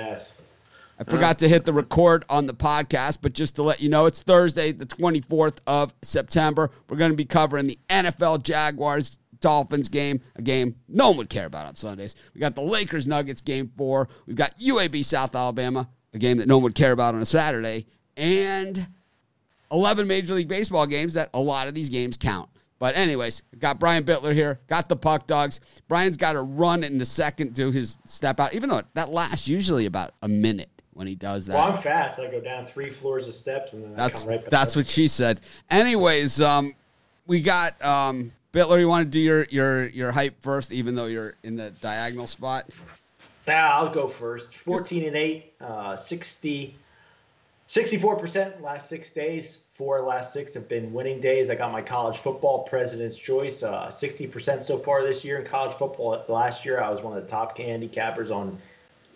Yes. I forgot to hit the record on the podcast, but just to let you know, it's Thursday, the 24th of September. We're going to be covering the NFL Jaguars Dolphins game, a game no one would care about on Sundays. We got the Lakers Nuggets game four. We've got UAB South Alabama, a game that no one would care about on a Saturday, and 11 Major League Baseball games that a lot of these games count. But anyways, got Brian Bitler here, got the pick dogs. Brian's got to run in the second to his step out, even though that lasts usually about a minute when he does that. Well, I'm fast. I go down three floors of steps and then that's, I come right back. That's what she said. Anyways, um, we got um, Bitler. You want to do your your your hype first, even though you're in the diagonal spot. Yeah, I'll go first. 14 and 8, uh, 60, 64% last six days. Four last six have been winning days. I got my college football president's choice. Uh, 60% so far this year in college football. Last year, I was one of the top handicappers on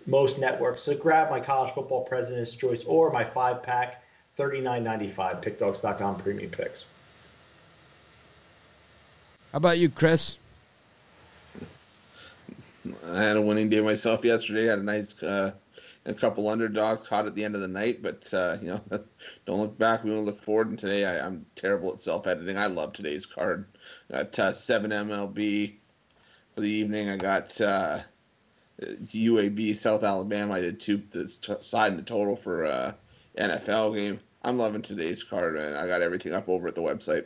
most networks. So grab my college football president's choice or my five pack, $39.95, pickdogs.com premium picks. How about you, Chris? I had a winning day myself yesterday. Had a nice, uh, a couple underdogs caught at the end of the night, but uh, you know, don't look back. We want to look forward. And today, I, am terrible at self editing. I love today's card. Got uh, seven MLB for the evening. I got uh, UAB South Alabama. I did two the t- side and the total for uh, NFL game. I'm loving today's card, and I got everything up over at the website.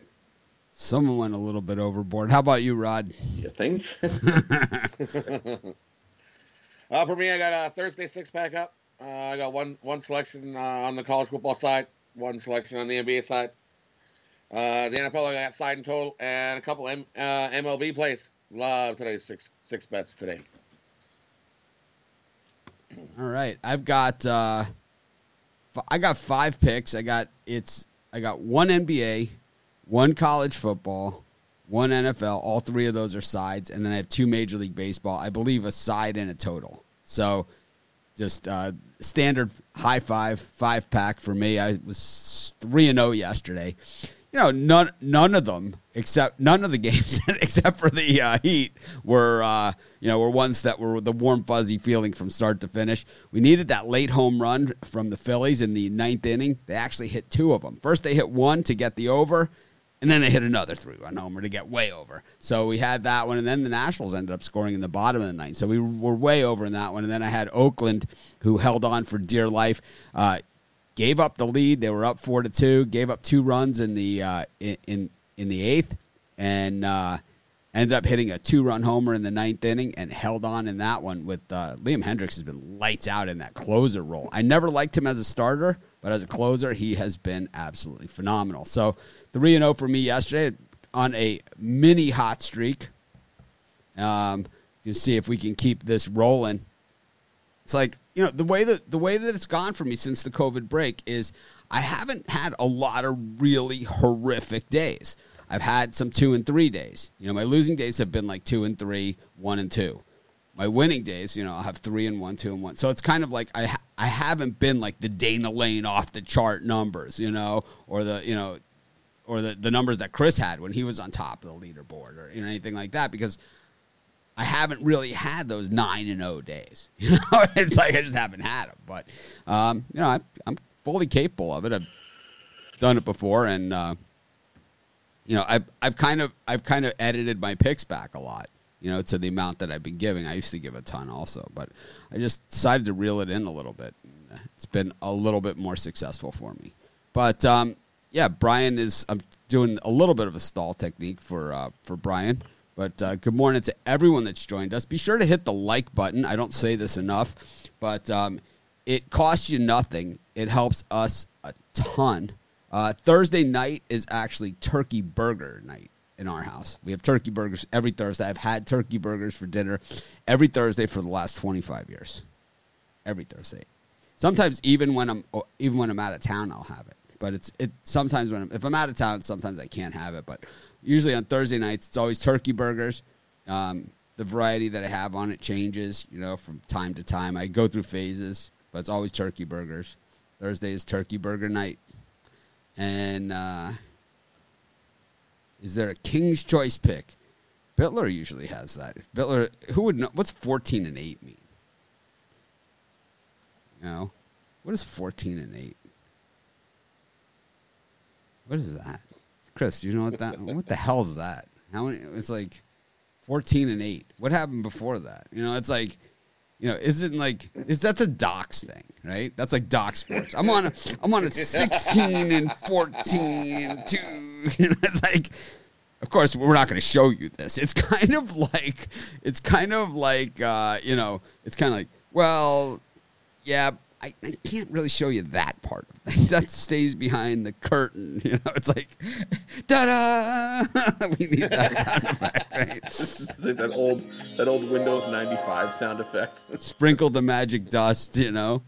Someone went a little bit overboard. How about you, Rod? You think? uh, for me, I got a Thursday six pack up. Uh, I got one one selection uh, on the college football side, one selection on the NBA side. Uh, the NFL, I got side and total, and a couple M, uh, MLB plays. Love today's six six bets today. All right, I've got uh, I got five picks. I got it's I got one NBA, one college football, one NFL. All three of those are sides, and then I have two Major League Baseball. I believe a side and a total. So just uh, standard high five five pack for me. I was three and zero yesterday. You know, none none of them except none of the games except for the uh, Heat were uh, you know were ones that were the warm fuzzy feeling from start to finish. We needed that late home run from the Phillies in the ninth inning. They actually hit two of them. First they hit one to get the over. And then they hit another three run homer to get way over. So we had that one. And then the Nationals ended up scoring in the bottom of the ninth. So we were way over in that one. And then I had Oakland, who held on for dear life. Uh, gave up the lead. They were up four to two. Gave up two runs in the uh, in in the eighth, and uh, ended up hitting a two run homer in the ninth inning and held on in that one. With uh, Liam Hendriks has been lights out in that closer role. I never liked him as a starter, but as a closer, he has been absolutely phenomenal. So three and zero for me yesterday on a mini hot streak. Um, you see if we can keep this rolling. It's like you know the way that the way that it's gone for me since the COVID break is I haven't had a lot of really horrific days. I've had some two and three days. You know, my losing days have been like two and three, one and two. My winning days, you know, I'll have three and one, two and one. So it's kind of like I I haven't been like the Dana Lane off the chart numbers, you know, or the you know, or the the numbers that Chris had when he was on top of the leaderboard, or you know anything like that, because I haven't really had those nine and zero days. You know, it's like I just haven't had them. But um, you know, I, I'm fully capable of it. I've done it before, and uh, you know, I've I've kind of I've kind of edited my picks back a lot. You know, to the amount that I've been giving. I used to give a ton also, but I just decided to reel it in a little bit. It's been a little bit more successful for me. But um, yeah, Brian is. I'm doing a little bit of a stall technique for uh, for Brian. But uh, good morning to everyone that's joined us. Be sure to hit the like button. I don't say this enough, but um, it costs you nothing. It helps us a ton. Uh, Thursday night is actually turkey burger night in our house. We have turkey burgers every Thursday. I've had turkey burgers for dinner every Thursday for the last 25 years. Every Thursday. Sometimes even when I'm even when I'm out of town, I'll have it. But it's it sometimes when I'm, if I'm out of town, sometimes I can't have it. But usually on Thursday nights, it's always turkey burgers. Um, the variety that I have on it changes, you know, from time to time. I go through phases, but it's always turkey burgers. Thursday is turkey burger night. And uh, is there a King's Choice pick? Bitler usually has that. If Bitler, who would know? What's 14 and 8 mean? You know, what is fourteen and eight? What is that, Chris? Do you know what that? what the hell is that? How many? It's like fourteen and eight. What happened before that? You know, it's like. You know, isn't like is that the docs thing, right? That's like doc sports. I'm on a I'm on a 16 and 14 and 2. You know, it's like of course we're not going to show you this. It's kind of like it's kind of like uh, you know, it's kind of like, well, yeah, I, I can't really show you that part. that stays behind the curtain. You know, it's like, da da. we need that sound effect, right? like that old that old Windows ninety five sound effect. Sprinkle the magic dust. You know,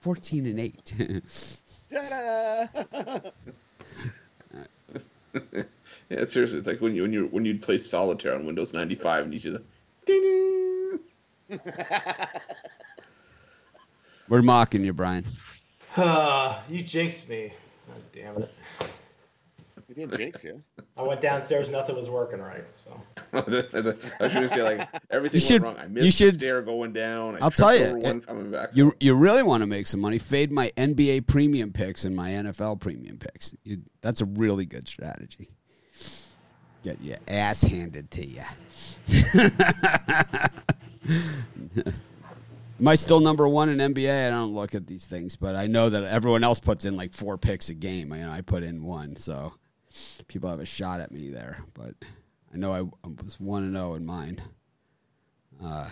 fourteen and eight. da da. yeah, seriously, it's like when you when you when you'd play solitaire on Windows ninety five and you hear the ding ding. We're mocking you, Brian. Uh, you jinxed me. God damn it. You didn't jinx you. I went downstairs, nothing was working right. So I was going say like everything You should- went wrong. I you missed should- the stair going down. I I'll tell you, one coming back. You you really want to make some money? Fade my NBA premium picks and my NFL premium picks. You, that's a really good strategy. Get your ass handed to you. Am I still number one in NBA? I don't look at these things, but I know that everyone else puts in like four picks a game. I, you know, I put in one, so people have a shot at me there. But I know I, I was one and zero in mine. Uh,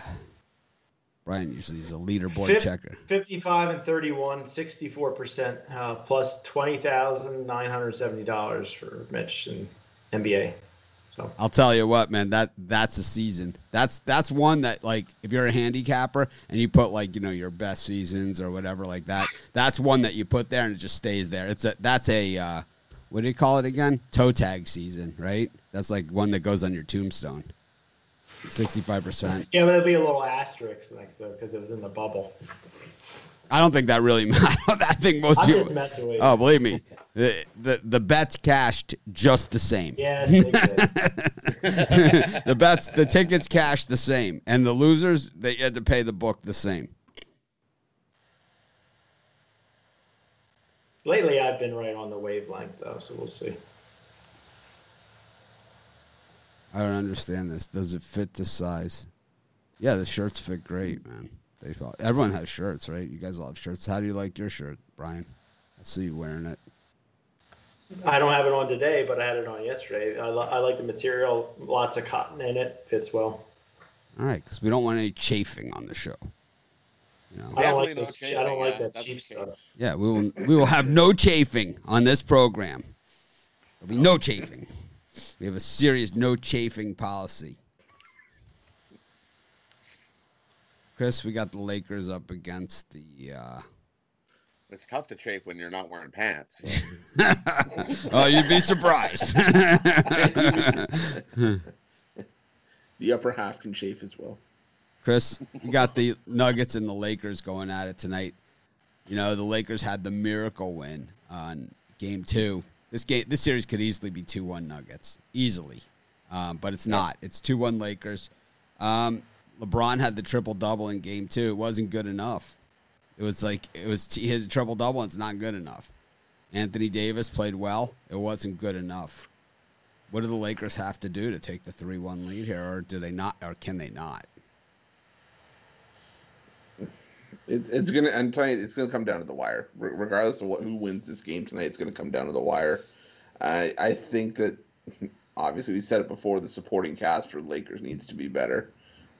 Brian usually is a leaderboard Fif- checker. 55 and 31, 64%, uh, plus $20,970 for Mitch and NBA. So I'll tell you what, man, that that's a season. That's that's one that like if you're a handicapper and you put like, you know, your best seasons or whatever like that, that's one that you put there and it just stays there. It's a that's a uh what do you call it again? Toe tag season, right? That's like one that goes on your tombstone. Sixty-five percent. yeah, but it'll be a little asterisk next to it because it was in the bubble. I don't think that really matters. I think most I'm people. just messing with oh, you. Oh, believe me, the, the the bets cashed just the same. Yeah, the bets, the tickets cashed the same, and the losers they had to pay the book the same. Lately, I've been right on the wavelength, though, so we'll see. I don't understand this. Does it fit the size? Yeah, the shirts fit great, man. They felt, everyone has shirts, right? You guys all have shirts. How do you like your shirt, Brian? I see you wearing it. I don't have it on today, but I had it on yesterday. I, li- I like the material, lots of cotton in it, fits well. All right, because we don't want any chafing on the show. You know? I don't like Definitely no those, I don't chafing, like yeah, that cheap stuff. Yeah, we will. We will have no chafing on this program. There'll be no chafing. We have a serious no chafing policy. Chris, we got the Lakers up against the. Uh, It's tough to chafe when you're not wearing pants. oh, you'd be surprised. the upper half can chafe as well. Chris, we got the Nuggets and the Lakers going at it tonight. You know, the Lakers had the miracle win on game two. This game, this series could easily be two one Nuggets, easily, um, but it's not. It's two one Lakers. Um, LeBron had the triple double in game two. It wasn't good enough. It was like it was a triple double. It's not good enough. Anthony Davis played well. It wasn't good enough. What do the Lakers have to do to take the three one lead here, or do they not, or can they not? It, it's gonna. I'm telling you, it's gonna come down to the wire. Re- regardless of what who wins this game tonight, it's gonna come down to the wire. I I think that obviously we said it before. The supporting cast for Lakers needs to be better.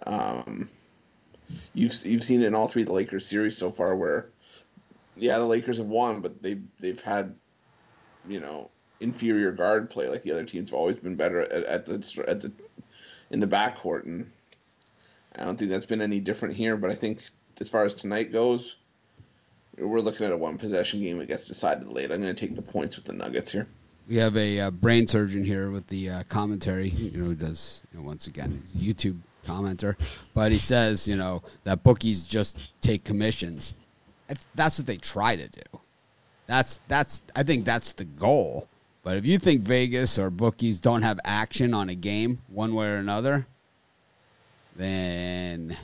Um, you've you've seen it in all three of the Lakers series so far, where yeah, the Lakers have won, but they they've had you know inferior guard play. Like the other teams have always been better at, at the at the in the backcourt, and I don't think that's been any different here. But I think as far as tonight goes, we're looking at a one possession game that gets decided late. I'm going to take the points with the Nuggets here. We have a uh, brain surgeon here with the uh, commentary. You know, who does you know, once again he's a YouTube commenter, but he says you know that bookies just take commissions. That's what they try to do. That's that's I think that's the goal. But if you think Vegas or bookies don't have action on a game one way or another, then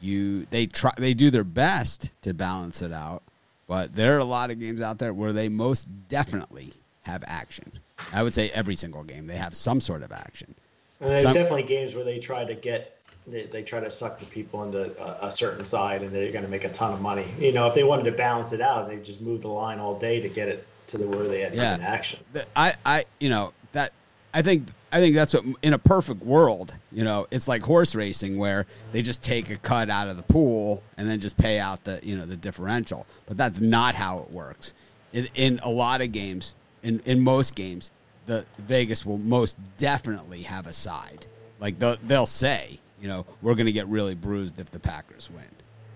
you they try they do their best to balance it out, but there are a lot of games out there where they most definitely have action. I would say every single game they have some sort of action. And there's Some- definitely games where they try to get they, they try to suck the people into a, a certain side, and they're going to make a ton of money. You know, if they wanted to balance it out, they just move the line all day to get it to the where they had Yeah. action. I, I, you know, that I think I think that's what in a perfect world, you know, it's like horse racing where they just take a cut out of the pool and then just pay out the, you know, the differential. But that's not how it works. In, in a lot of games, in in most games, the Vegas will most definitely have a side. Like they'll, they'll say, you know, we're going to get really bruised if the Packers win.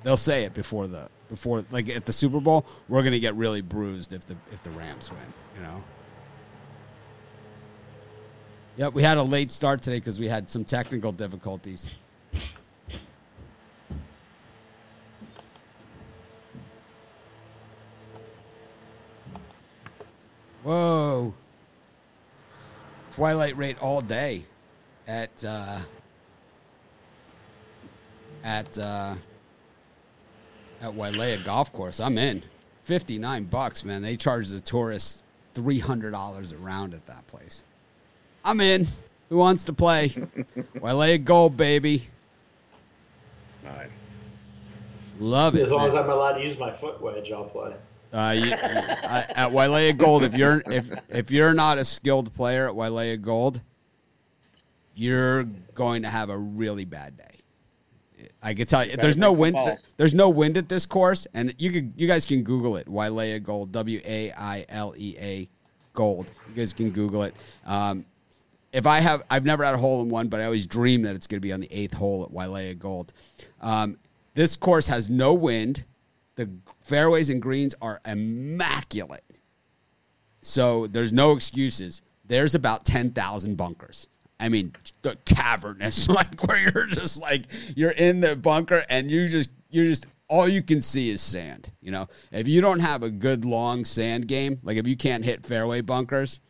They'll say it before the before like at the Super Bowl, we're going to get really bruised if the if the Rams win, you know. Yep, we had a late start today because we had some technical difficulties. Whoa. Twilight rate all day at uh, at uh, at Wailea Golf Course. I'm in. 59 bucks, man. They charge the tourists $300 a round at that place. I'm in. Who wants to play? Wailea Gold, baby. Nice. Love it. As long man. as I'm allowed to use my foot wedge, I'll play. Uh, you, at Wailea Gold, if you're if if you're not a skilled player at Wailea Gold, you're going to have a really bad day. I can tell you, better there's no wind. There's no wind at this course, and you could you guys can Google it. Wailea Gold, W A I L E A Gold. You guys can Google it. Um, if I have, I've never had a hole in one, but I always dream that it's going to be on the eighth hole at Wailea Gold. Um, this course has no wind. The fairways and greens are immaculate. So there's no excuses. There's about 10,000 bunkers. I mean, the cavernous, like where you're just like, you're in the bunker and you just, you're just, all you can see is sand. You know, if you don't have a good long sand game, like if you can't hit fairway bunkers,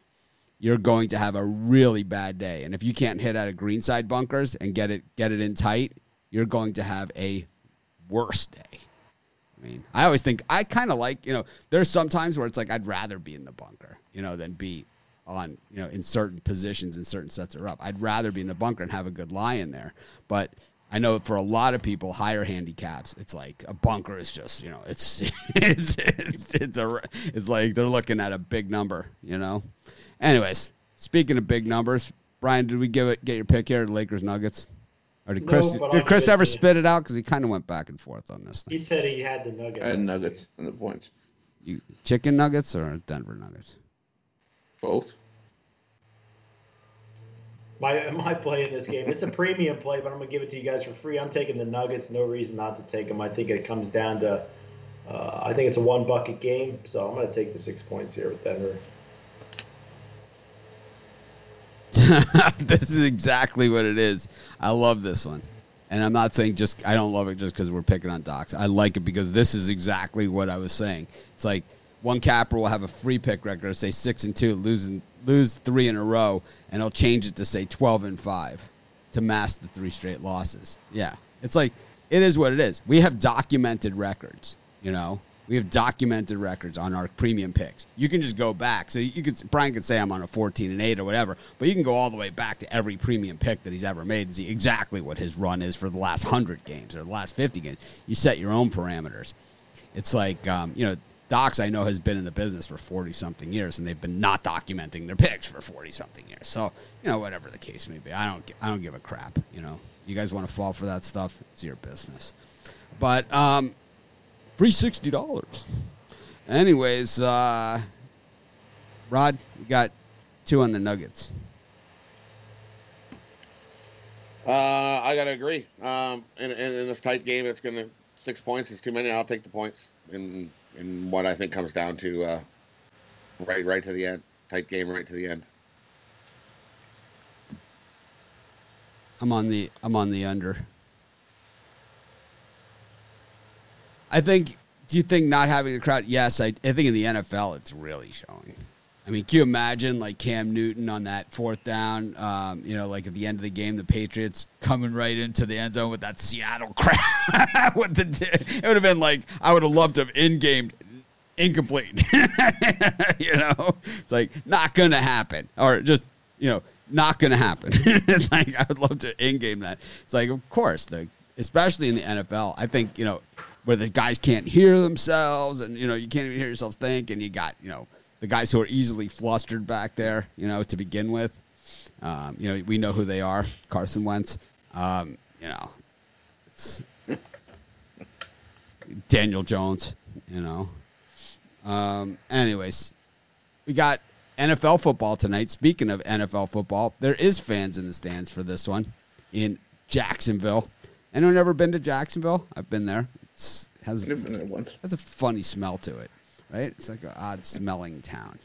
you're going to have a really bad day. And if you can't hit out of greenside bunkers and get it, get it in tight, you're going to have a worse day. I mean, I always think I kind of like, you know, there's some times where it's like I'd rather be in the bunker, you know, than be on, you know, in certain positions in certain sets are up. I'd rather be in the bunker and have a good lie in there. But I know for a lot of people, higher handicaps, it's like a bunker is just, you know, it's it's it's, it's a it's like they're looking at a big number, you know. Anyways, speaking of big numbers, Brian, did we give it get your pick here? Lakers Nuggets. Or did Chris but did Chris ever spit it out because he kind of went back and forth on this thing? He said he had the nugget. I had Nuggets and the points. You chicken nuggets or Denver nuggets? Both. My my play in this game. It's a premium play, but I'm gonna give it to you guys for free. I'm taking the Nuggets. No reason not to take them. I think it comes down to. Uh, I think it's a one bucket game, so I'm gonna take the six points here with Denver. this is exactly what it is. I love this one. And I'm not saying just I don't love it just because we're picking on docs. I like it because this is exactly what I was saying. It's like one capper will have a free pick record, say six and two, losing lose three in a row, and he'll change it to say twelve and five to mask the three straight losses. Yeah. It's like it is what it is. We have documented records, you know. We have documented records on our premium picks. You can just go back. So you could Brian could say I'm on a 14 and 8 or whatever, but you can go all the way back to every premium pick that he's ever made and see exactly what his run is for the last 100 games or the last 50 games. You set your own parameters. It's like um, you know, Docs I know has been in the business for 40 something years and they've been not documenting their picks for 40 something years. So, you know, whatever the case may be. I don't I don't give a crap, you know. You guys want to fall for that stuff? It's your business. But um free sixty dollars. Anyways, uh, Rod, we got two on the Nuggets. Uh, I gotta agree. Um, in, in, in this tight game, it's gonna six points is too many. I'll take the points in in what I think comes down to uh, right right to the end. Tight game, right to the end. I'm on the I'm on the under. I think. Do you think not having the crowd? Yes, I, I think in the NFL it's really showing. I mean, can you imagine like Cam Newton on that fourth down? Um, you know, like at the end of the game, the Patriots coming right into the end zone with that Seattle crowd. with the, it would have been like I would have loved to have in game incomplete. you know, it's like not gonna happen, or just you know, not gonna happen. it's like I would love to in game that. It's like of course the especially in the NFL. I think you know where the guys can't hear themselves, and you know you can't even hear yourself think, and you got you know the guys who are easily flustered back there. You know to begin with. Um, you know we know who they are. Carson Wentz. Um, you know, Daniel Jones. You know. Um, anyways, we got NFL football tonight. Speaking of NFL football, there is fans in the stands for this one in Jacksonville. Anyone ever been to Jacksonville? I've been there. Has I've been there once. has a funny smell to it, right? It's like an odd smelling town.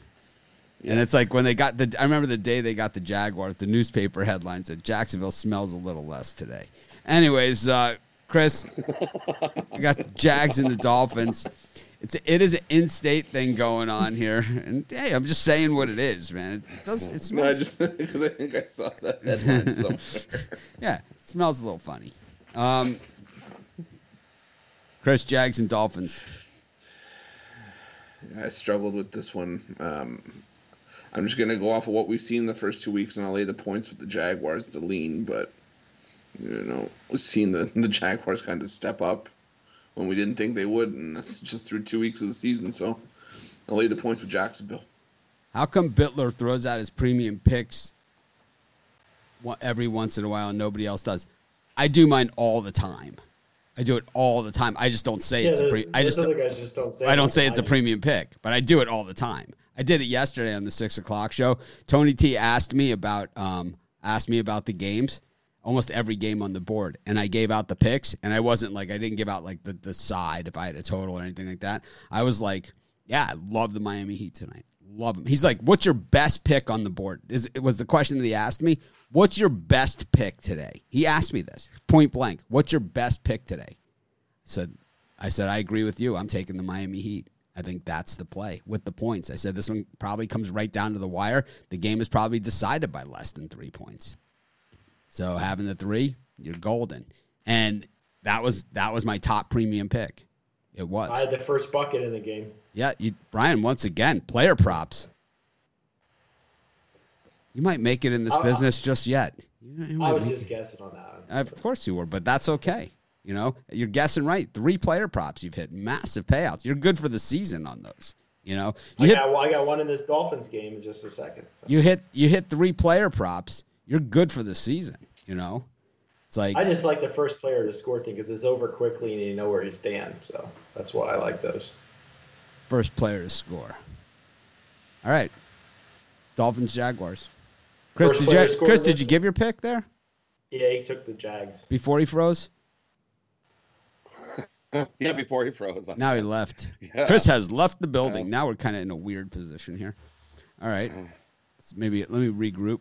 And it's like when they got the I remember the day they got the Jaguars, the newspaper headlines said Jacksonville smells a little less today. Anyways, uh, Chris, we got the Jags and the Dolphins. It's a, it is an in-state thing going on here, and hey, I'm just saying what it is, man. It, does it No, I smells? just because I think I saw that headline somewhere. yeah, it smells a little funny. Um, Chris, Jags and Dolphins. I struggled with this one. Um, I'm just gonna go off of what we've seen the first two weeks, and I'll lay the points with the Jaguars to lean. But you know, we've seen the the Jaguars kind of step up when we didn't think they would, and that's just through two weeks of the season. So I'll lay the points with Jacksonville. How come Bitler throws out his premium picks every once in a while and nobody else does? I do mine all the time. I do it all the time. I just don't say Yeah, it's a pre. I just other guys just don't say. I don't say it's a premium pick, but I do it all the time. I did it yesterday on the six o'clock show. Tony T asked me about um asked me about the games, almost every game on the board, and I gave out the picks. And I wasn't like I didn't give out like the the side if I had a total or anything like that. I was like, yeah, I love the Miami Heat tonight. Love him. He's like, what's your best pick on the board? Is it was the question that he asked me. What's your best pick today? He asked me this point blank. What's your best pick today? said I said I agree with you. I'm taking the Miami Heat. I think that's the play with the points. I said this one probably comes right down to the wire. The game is probably decided by less than 3 points. So having the 3, you're golden. And that was that was my top premium pick. It was. I had the first bucket in the game. Yeah, you, Brian. Once again, player props. You might make it in this I- I- business just yet. You, I was just it. guessing on that. one. Of course you were, but that's okay. You know, you're guessing right. Three player props you've hit, massive payouts. You're good for the season on those. You know, you I hit got, well, I got one in this Dolphins game in just a second. you hit you hit three player props. You're good for the season. You know, it's like I just like the first player to score thing because it's over quickly and you know where you stand. So that's why I like those. first player to score. All right, Dolphins Jaguars. Chris, First did you Chris did you give your pick there Yeah, he took the Jags. before he froze? yeah, before he froze. Now he left. Yeah. Chris has left the building. Now we're kind of in a weird position here. All right. Let's maybe let me regroup.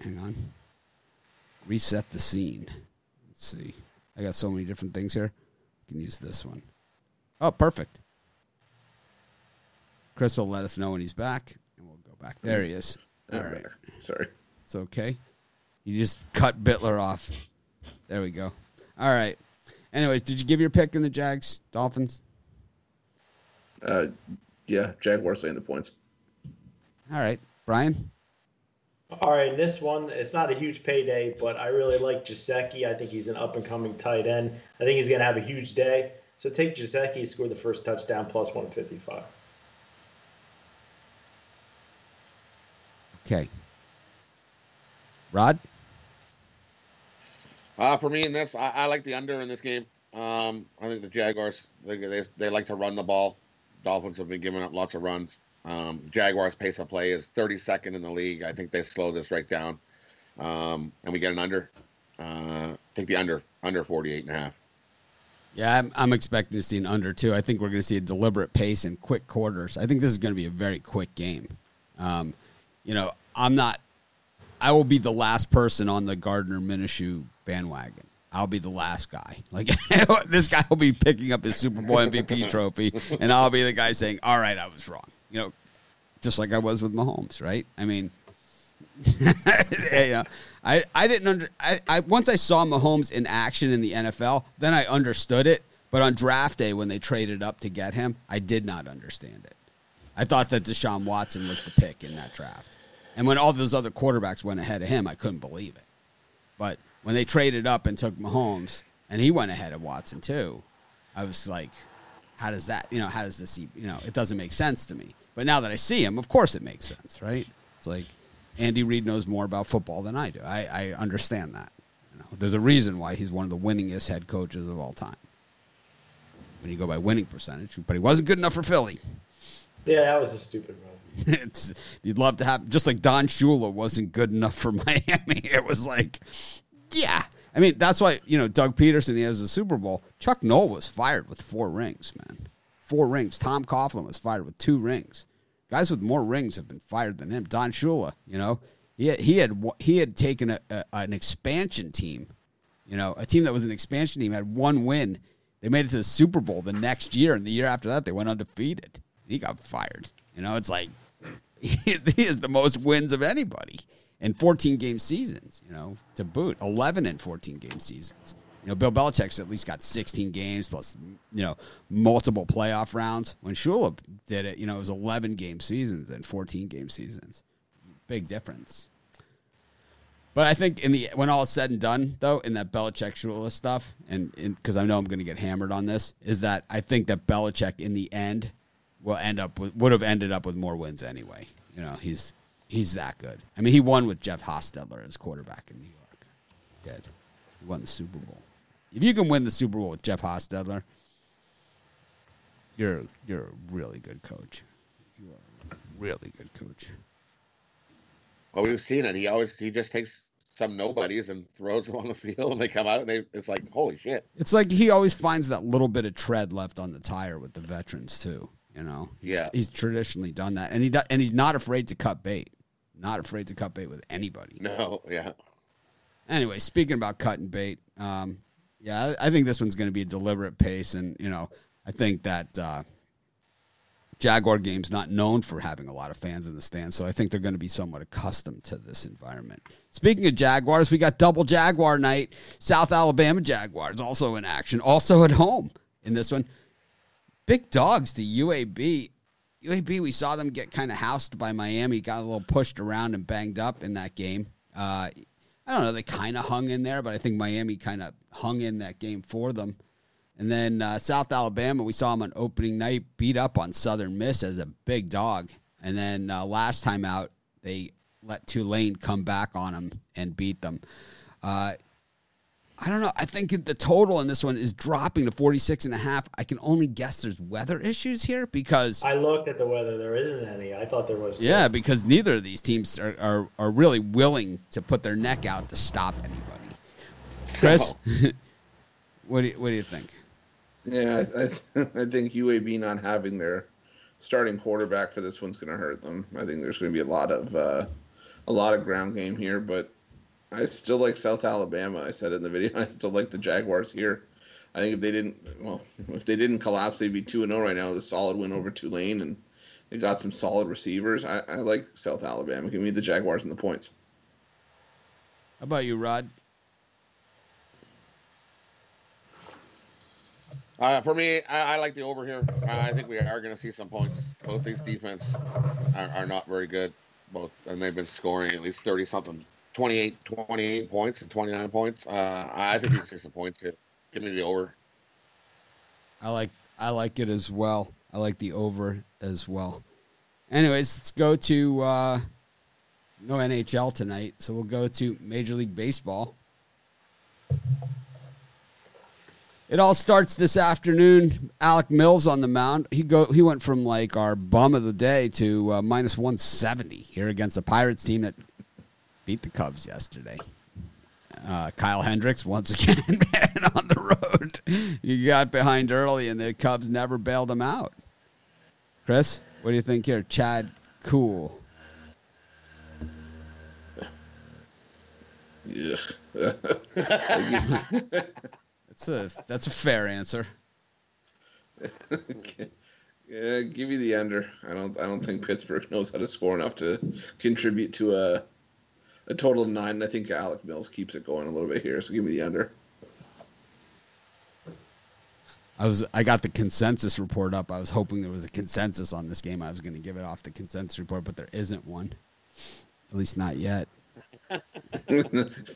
Hang on. Reset the scene. Let's see. I got so many different things here. I can use this one. Oh, perfect. Chris will let us know when he's back, and we'll go back. There he is. All right. Sorry. It's okay. You just cut Bitler off. There we go. All right. Anyways, did you give your pick in the Jags Dolphins? Uh, yeah, Jaguars laying the points. All right, Brian. All right, this one, it's not a huge payday, but I really like Gesicki. I think he's an up and coming tight end. I think he's going to have a huge day. So take Gesicki, score the first touchdown, plus 155. Okay. Rod. Uh, for me in this, I, I like the under in this game. Um, I think the Jaguars they, they they like to run the ball. Dolphins have been giving up lots of runs. Um, Jaguars pace of play is 32nd in the league. I think they slow this right down, um, and we get an under. Uh, take the under under 48 and a half. Yeah, I'm, I'm expecting to see an under too. I think we're going to see a deliberate pace and quick quarters. I think this is going to be a very quick game. Um, you know, I'm not. I will be the last person on the Gardner Minshew bandwagon. I'll be the last guy. Like this guy will be picking up his Super Bowl MVP trophy, and I'll be the guy saying, "All right, I was wrong." You know, just like I was with Mahomes, right? I mean, yeah, I, I didn't under I, I once I saw Mahomes in action in the NFL, then I understood it. But on draft day when they traded up to get him, I did not understand it. I thought that Deshaun Watson was the pick in that draft. And when all those other quarterbacks went ahead of him, I couldn't believe it. But when they traded up and took Mahomes and he went ahead of Watson too, I was like, how does that, you know, how does this, you know, it doesn't make sense to me. But now that I see him, of course it makes sense, right? It's like Andy Reid knows more about football than I do. I, I understand that. You know, there's a reason why he's one of the winningest head coaches of all time. When you go by winning percentage, but he wasn't good enough for Philly. Yeah, that was a stupid move. you'd love to have just like Don Shula wasn't good enough for Miami. It was like, yeah. I mean, that's why you know Doug Pederson. He has a Super Bowl. Chuck Noll was fired with four rings, man. Four rings. Tom Coughlin was fired with two rings. Guys with more rings have been fired than him. Don Shula, you know, he had, he had he had taken a, a, an expansion team, you know, a team that was an expansion team had one win. They made it to the Super Bowl the next year, and the year after that, they went undefeated. He got fired. You know, it's like he, has the most wins of anybody in 14 game seasons. You know, to boot, 11 and 14 game seasons. You know, Bill Belichick's at least got 16 games plus, you know, multiple playoff rounds. When Shula did it, you know, it was 11 game seasons and 14 game seasons. Big difference. But I think in the when all is said and done, though, in that Belichick Shula stuff, and because I know I'm going to get hammered on this, is that I think that Belichick in the end will end up with would have ended up with more wins anyway. You know, he's he's that good. I mean, he won with Jeff Hostetler as quarterback in New York. He did. He won the Super Bowl. If you can win the Super Bowl with Jeff Hostetler, you're you're a really good coach. You are a really good coach. Well, we've seen it. He always he just takes some nobodies and throws them on the field, and they come out and they it's like holy shit. It's like he always finds that little bit of tread left on the tire with the veterans too. You know, he's, yeah, he's traditionally done that, and he do, and he's not afraid to cut bait. Not afraid to cut bait with anybody. No, yeah. Anyway, speaking about cutting bait, um, yeah, I, I, think this one's going to be a deliberate pace, and you know, I think that uh, Jaguar game's not known for having a lot of fans in the stands, so I think they're going to be somewhat accustomed to this environment. Speaking of Jaguars, we got double Jaguar night. South Alabama Jaguars also in action, also at home in this one. Big dogs to UAB. UAB, we saw them get kind of housed by Miami, got a little pushed around and banged up in that game. Uh, I don't know, they kind of hung in there, but I think Miami kind of hung in that game for them. And then uh, South Alabama, we saw them on opening night beat up on Southern Miss as a big dog. And then uh, last time out, they let Tulane come back on them and beat them. Uh, I don't know. I think the total in this one is dropping to 46 and a half. I can only guess there's weather issues here because I looked at the weather. There isn't any. I thought there was. Yeah, because neither of these teams are, are, are really willing to put their neck out to stop anybody. Chris, no. what do you, what do you think? Yeah, I, I, I think UAB not having their starting quarterback for this one's going to hurt them. I think there's going to be a lot of uh, a lot of ground game here, but I still like South Alabama. I said in the video, I still like the Jaguars here. I think if they didn't, well, if they didn't collapse, they'd be two and zero oh right now The solid win over Tulane, and they got some solid receivers. I, I like South Alabama. Give me the Jaguars and the points. How about you, Rod? Uh, for me, I, I, like the over here. I think we are going to see some points. Both these defense are, are, not very good, both, and they've been scoring at least thirty something 28, 28 points and 29 points. Uh, I think he's some points. Give me the over. I like I like it as well. I like the over as well. Anyways, let's go to uh, no NHL tonight, so we'll go to Major League Baseball. It all starts this afternoon. Alec Mills on the mound. He go. He went from like our bum of the day to uh, minus one seventy here against a Pirates team that beat the Cubs yesterday. Uh, Kyle Hendricks once again, man, on the road. You got behind early, and the Cubs never bailed him out. Chris, what do you think here? Chad Kuhl. Yeah. that's a that's a fair answer. Yeah, give me the under. I don't. I don't think Pittsburgh knows how to score enough to contribute to a a total of nine. And I think Alec Mills keeps it going a little bit here. So give me the under. I was I got the consensus report up. I was hoping there was a consensus on this game. I was going to give it off the consensus report, but there isn't one. At least not yet.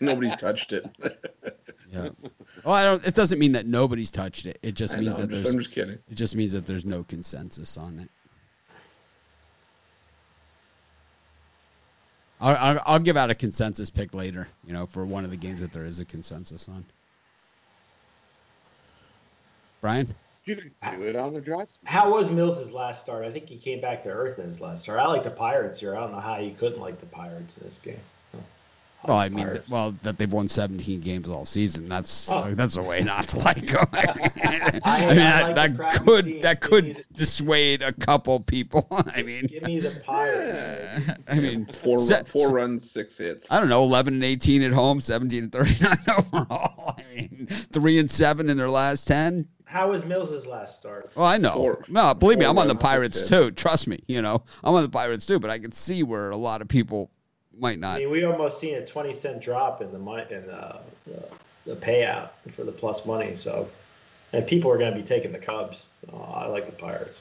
Nobody's touched it. Yeah. Well, I don't. It doesn't mean that nobody's touched it. It just means know, that I'm, just, there's. I'm just kidding. It just means that there's no consensus on it. I'll, I'll, I'll give out a consensus pick later. You know, for one of the games that there is a consensus on. Brian. You can do it on the drive. How was Mills' last start? I think he came back to earth in his last start. I like the Pirates here. I don't know how you couldn't like the Pirates in this game. Well, I mean, Pirates. well, that they've won 17 games all season. That's Oh. that's a way not to like them. I mean, I that, like that could teams. that Give me could the- dissuade a couple people. I mean, Give me the Pirates. I mean, Four se- four runs, six hits. I don't know, 11 and 18 at home, 17 and 39 overall. I mean, three and seven in their last 10. How was Mills' last start? Well, I know. Four- no, believe me, I'm on the Pirates too. Trust me, you know, I'm on the Pirates too. But I can see where a lot of people might I mean, we almost seen a twenty cent drop in the mon- in the, the, the payout for the plus money. So, and people are going to be taking the Cubs. So I like the Pirates.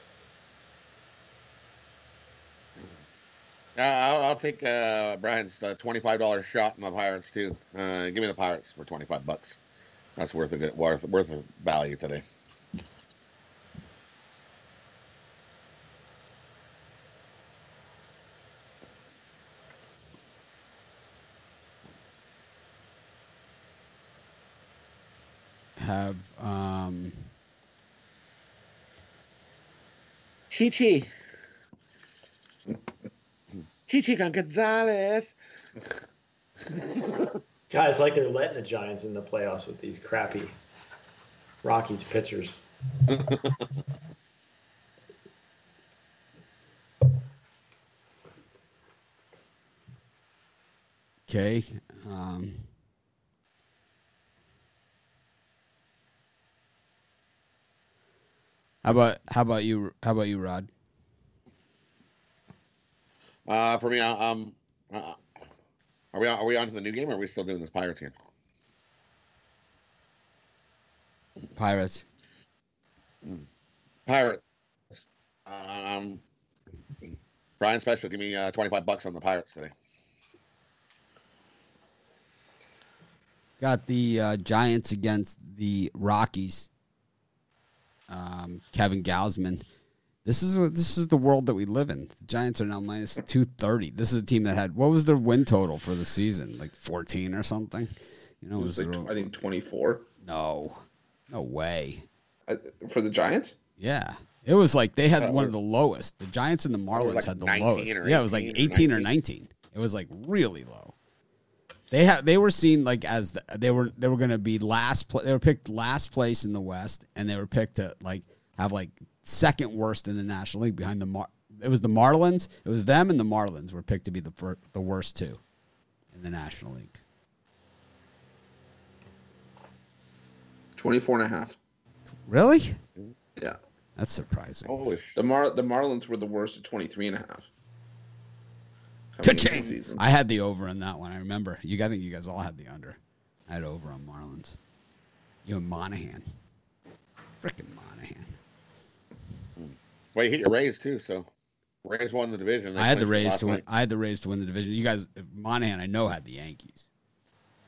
Uh, I'll, I'll take uh, Brian's uh, twenty-five dollars shot in the Pirates too. Uh, give me the Pirates for twenty-five bucks. That's worth a good worth worth of value today. Have um, Chichi. Chichi con Gonzalez. Guys, like they're letting the Giants in the playoffs with these crappy Rockies pitchers. okay. Um, how about how about you? How about you, Rod? Uh, for me, um, uh, are we on, are we on to the new game? or Are we still doing this Pirates game? Pirates. Pirates. Um, Brian Special, give me uh, twenty-five bucks on the Pirates today. Got the uh, Giants against the Rockies. Um, Kevin Gausman. This is what this is the world that we live in. The Giants are now minus two thirty. This is a team that had what was their win total for the season? Like fourteen or something. You know, It was was like, I think 24 no, no way. Uh, for the Giants. Yeah, it was like they had Oh. one of the lowest. The Giants and the Marlins like had the lowest. Yeah, it was like 18 or eighteen or nineteen. It was like really low. They had they were seen like as the, they were they were going to be last. Pl- they were picked last place in the West, and they were picked to like have like second worst in the National League behind the Mar. It was the Marlins. It was them and the Marlins were picked to be the fir- the worst two in the National League. 24 and a half. Really? Yeah. That's surprising. Holy The Mar the Marlins were the worst at 23 and a half. Coming into the Ka-ching! season. I had the over in that one. I remember. You, I think you guys all had the under. I had over on Marlins. You and Monahan. Frickin' Monahan. Hmm. Well, you hit your Rays too, so Rays won the division. They I had the Rays to win. night. I had the Rays to win the division. You guys, Monahan, I know had the Yankees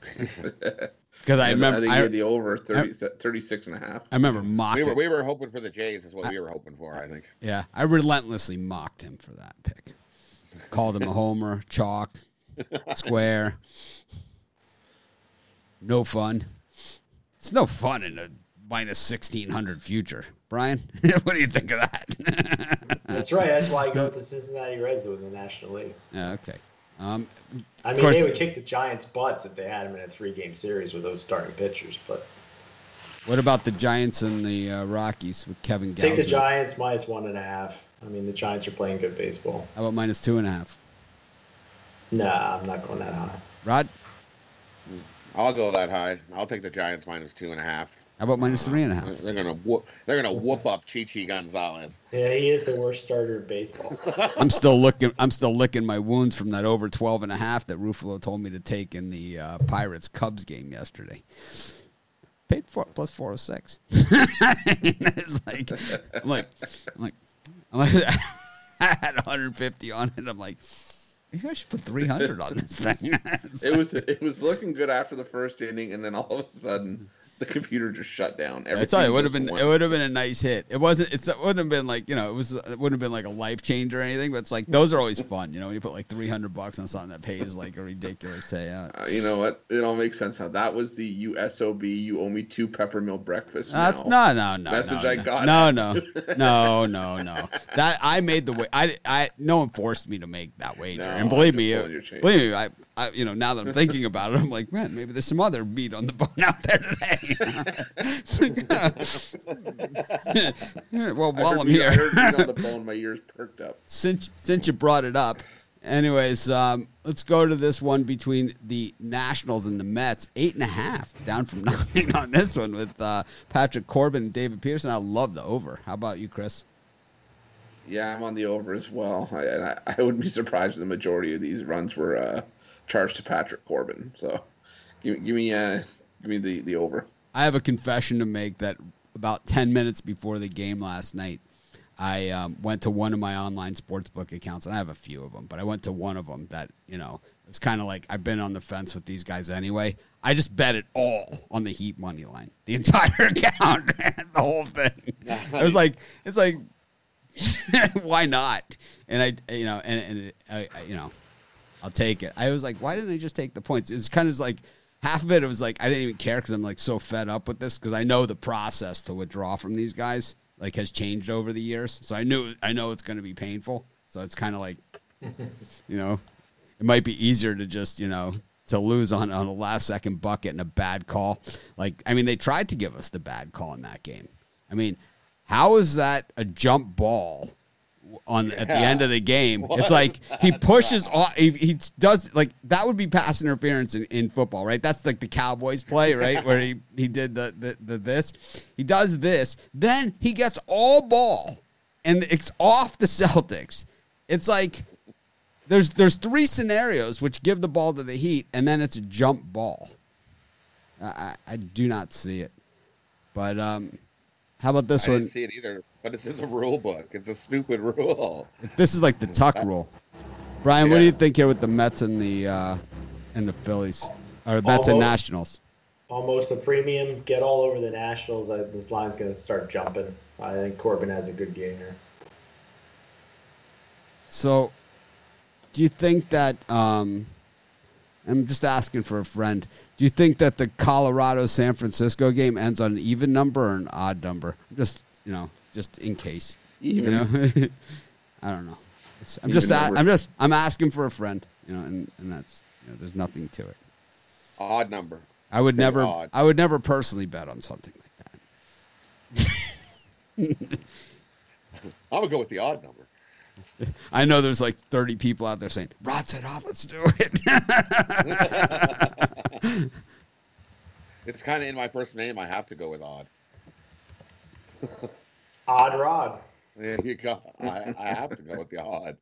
because I remember. think I, the over 30, 36 and a half. I remember mocked. We were him. we were hoping for the Jays, is what we were hoping for. I think. Yeah, I relentlessly mocked him for that pick. Called him a homer, chalk, square. No fun. It's no fun in a minus sixteen hundred future. Brian, what do you think of that? That's right. That's why I go with the Cincinnati Reds win the National League. yeah, okay. Um, I mean, course- they would kick the Giants' butts if they had them in a three-game series with those starting pitchers. But what about the Giants and the uh, Rockies with Kevin take the Gausman? Giants minus one and a half. I mean, the Giants are playing good baseball. How about minus two and a half? Nah, I'm not going that high. Rod, I'll go that high. I'll take the Giants minus two and a half. How about minus three and a half? They're gonna whoop. They're gonna whoop up Chichi Gonzalez. Yeah, he is the worst starter in baseball. I'm still looking. I'm still licking my wounds from that over 12 and a half that Ruffalo told me to take in the uh, Pirates Cubs game yesterday. Paid for plus 406. it's like, I'm like, I'm like, I'm like, I had 150 on it. I'm like, maybe I should put 300 on this thing. It was it was looking good after the first inning, and then all of a sudden the computer just shut down. I tell you, it would have been just it would have been a nice hit. It wasn't. It's, it wouldn't have been like you know. It was. It wouldn't have been like a life changer or anything. But it's like those are always fun. You know, when you put like three hundred bucks on something that pays like a ridiculous payout. Uh, you know what? It all makes sense now. That was the USOB. You owe me two peppermill breakfasts. That's now. no, no, no. Message no, I no. got No, no, no, no, no. That I made the way. I, I, no one forced me to make that wager. No, and believe me, it, pulling your chain. believe me, I, I, you know, now that I'm thinking about it, I'm like, man, maybe there's some other meat on the bone out there today. well, while I'm meat- here, I heard meat on the bone. My ears perked up. since since you brought it up, anyways, um, let's go to this one between the Nationals and the Mets. Eight and a half, down from nine on this one with uh, Patrick Corbin and David Peterson. I love the over. How about you, Chris? Yeah, I'm on the over as well. I, and I, I wouldn't be surprised if the majority of these runs were uh, charged to Patrick Corbin. So, give, me- give me uh, give me the, the over. I have a confession to make that about 10 minutes before the game last night, I um, went to one of my online sportsbook accounts, and I have a few of them, but I went to one of them that, you know, it's kind of like I've been on the fence with these guys anyway. I just bet it all on the Heat money line, the entire account, the whole thing. It was like, it's like, why not? And I, you know, and, and I, I, you know, I'll take it. I was like, why didn't they just take the points? It's kind of like half of it. It was like I didn't even care because I'm like so fed up with this because I know the process to withdraw from these guys like has changed over the years. So I knew I know it's going to be painful. So it's kind of like, you know, it might be easier to just you know to lose on on a last second bucket and a bad call. Like I mean, they tried to give us the bad call in that game. I mean, how is that a jump ball? On at the end of the game. It's like he pushes off. He, he does like that would be pass interference in, in football, right? That's like the Cowboys play, right? Where he he did the, the the this. He does this, then he gets all ball, and it's off the Celtics. It's like there's there's three scenarios which give the ball to the Heat, and then it's a jump ball. I, I, do not see it, but um, how about this I one? didn't see it either, but it's in the rule book. It's a stupid rule. This is like the tuck rule. Brian, what do you think here with the Mets and the uh, and the Phillies or Mets and Nationals? Almost a premium. Get all over the Nationals. I, this line's going to start jumping. I think Corbin has a good game here. So, do you think that? Um, I'm just asking for a friend. Do you think that the Colorado San Francisco game ends on an even number or an odd number? Just you know, just in case. Even You know, I don't know. It's, I'm just a- I'm just I'm asking for a friend. You know, and, and that's you know, there's nothing to it. Odd number. I would Very never odd. I would never personally bet on something like that. I'm gonna go with the odd number. I know there's like 30 people out there saying, Rod said off, let's do it. It's kind of in my first name. I have to go with odd. Odd Rod. There you go. I, I have to go with the odd.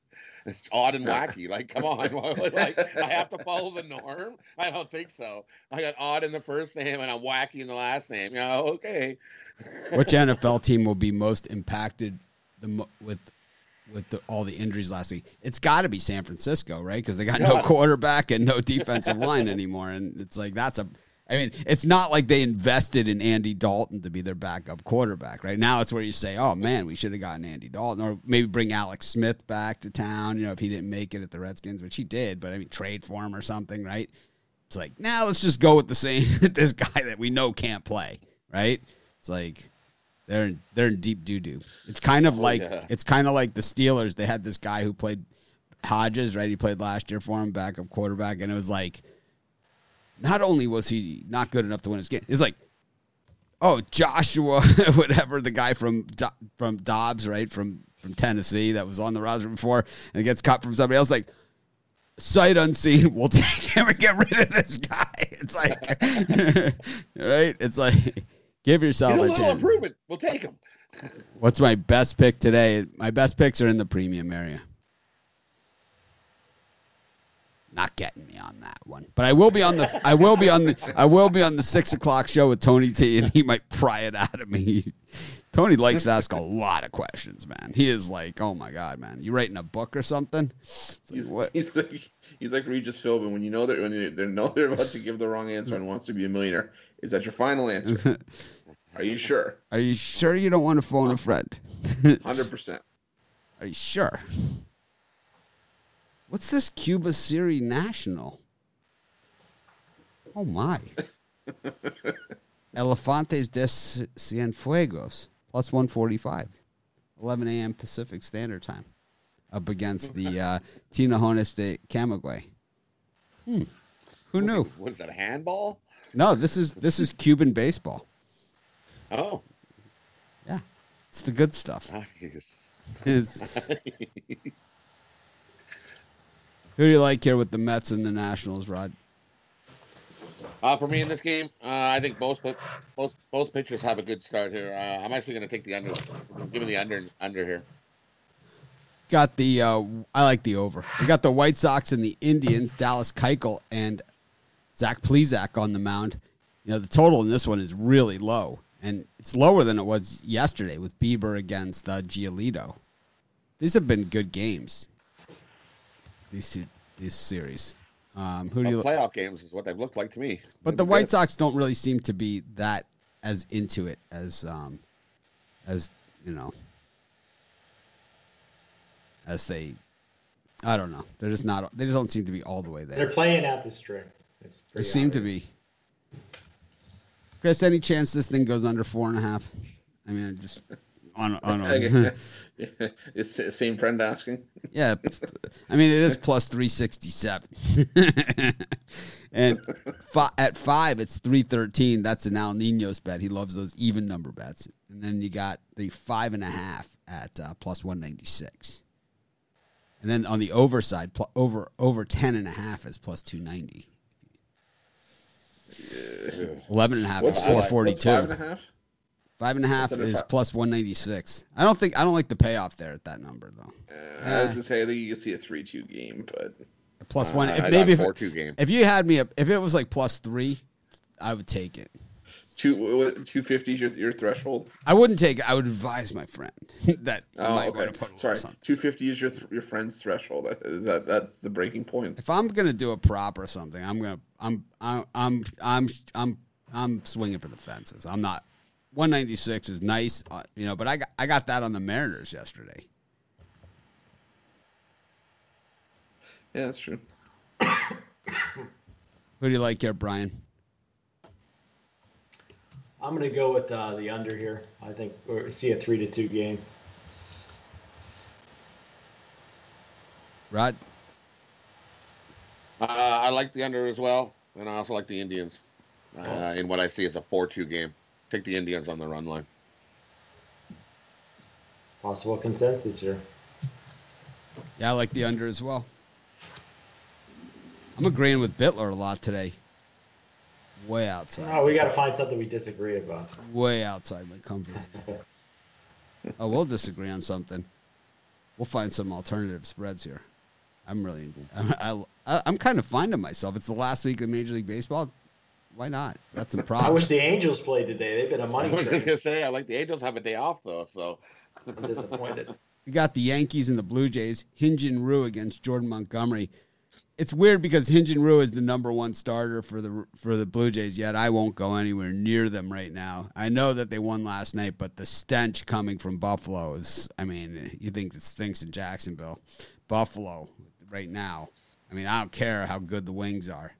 It's odd and wacky. Like, come on. like, I have to follow the norm? I don't think so. I got odd in the first name and I'm wacky in the last name. You know, okay. Which NFL team will be most impacted the mo- with with the, all the injuries last week? It's got to be San Francisco, right? Because they got no quarterback and no defensive line anymore, and it's like that's a. I mean, it's not like they invested in Andy Dalton to be their backup quarterback, right? Now it's where you say, "Oh man, we should have gotten Andy Dalton, or maybe bring Alex Smith back to town." You know, if he didn't make it at the Redskins, which he did, but I mean, trade for him or something, right? It's like now let's just go with the same this guy that we know can't play, right? It's like they're in, they're in deep doo doo. It's kind of Oh, like yeah. it's kind of like the Steelers. They had this guy who played Hodges, right? He played last year for him, backup quarterback, and it was like, not only was he not good enough to win his game, it's like, oh Joshua, whatever the guy from from Dobbs, right from from Tennessee that was on the roster before, and gets cut from somebody else, like. Sight unseen, we'll take him and get rid of this guy. It's like, right? It's like Give yourself a a little chance. improvement. We'll take him. What's my best pick today? My best picks are in the premium area. Not getting me on that one, but I will be on the. I will be on the. I will be on the six o'clock show with Tony T, and he might pry it out of me. Tony likes to ask a lot of questions, man. He is like, "Oh my god, man, you writing a book or something?" Like, He's, what? he's like he's like Regis Philbin when you know that when they know they're about to give the wrong answer and wants to be a millionaire. Is that your final answer? Are you sure? Are you sure you don't want to phone a friend? Hundred percent. Are you sure? What's this Cuba Series National? Oh my. Elefantes de Cienfuegos, plus 145. 11 a.m. Pacific Standard Time. Up against the uh, de Camagüey. Hmm. Who knew? What is that? A handball? No, this is this is Cuban baseball. Oh, Yeah. It's the good stuff. nice. It's, who do you like here with the Mets and the Nationals, Rod? Uh, for me in this game, uh, I think both both both pitchers have a good start here. Uh, I'm actually going to take the under. Give me the under under here. Got the uh, I like the over. We got the White Sox and the Indians, Dallas Keuchel and Zach Plesac on the mound. You know the total in this one is really low, and it's lower than it was yesterday with Bieber against uh, Giolito. These have been good games. These two, these series. Um, who do Well, you? playoff games is what they've looked like to me. But the White Sox don't really seem to be that as into it as um as you know as they I don't know. They're just not they just don't seem to be all the way there. They're playing out the string. They pretty seem to be. Chris, any chance this thing goes under four and a half? I mean, just on on a, it's the same friend asking. yeah. I mean, it is plus three sixty seven, and fi- at five it's three thirteen. That's an Al Nino's bet. He loves those even number bets. And then you got the five and a half at uh, plus one ninety six. And then on the overside, over side, pl- over over ten and a half is plus two ninety. Eleven and a half is What's- four what's forty Five and a two. half. Five and a half is plus one ninety six. I don't think I don't like the payoff there at that number though. Uh, I was gonna say I think you could see a three-two game, but Plus one. Uh, If maybe four two game. if you had me, a, if it was like plus three, I would take it. two two fifty is your, your threshold. I wouldn't take it. I would advise my friend that Oh, okay. Sorry, two fifty is your th- your friend's threshold. That, that that's the breaking point. If I'm gonna do a prop or something, I'm gonna I'm I'm I'm I'm I'm I'm swinging for the fences. I'm not. 196 is nice, uh, you know, but I got I got that on the Mariners yesterday. Yeah, that's true. Who do you like here, Brian? I'm gonna go with uh, the under here. I think we see a three to two game. Rod? Uh, I like the under as well, and I also like the Indians. Uh, in what I see as a four-two game. Take the Indians on the run line. Possible consensus here. Yeah, I like the under as well. I'm agreeing with Bitler a lot today. Way outside. Oh, we got to find something we disagree about. way outside my comfort zone. oh, we'll disagree on something. We'll find some alternative spreads here. I'm really, I, I, I'm kind of finding myself. It's the last week of Major League Baseball. Why not? That's a problem. I wish the Angels played today. They've been a money was train. gonna say I like the Angels have a day off though, so I'm disappointed. We got the Yankees and the Blue Jays. Hyun-Jin Ryu against Jordan Montgomery. It's weird because Hyun-Jin Ryu is the number one starter for the for the Blue Jays. Yet I won't go anywhere near them right now. I know that they won last night, but the stench coming from Buffalo is. I mean, you think it stinks in Jacksonville, Buffalo right now. I mean, I don't care how good the wings are.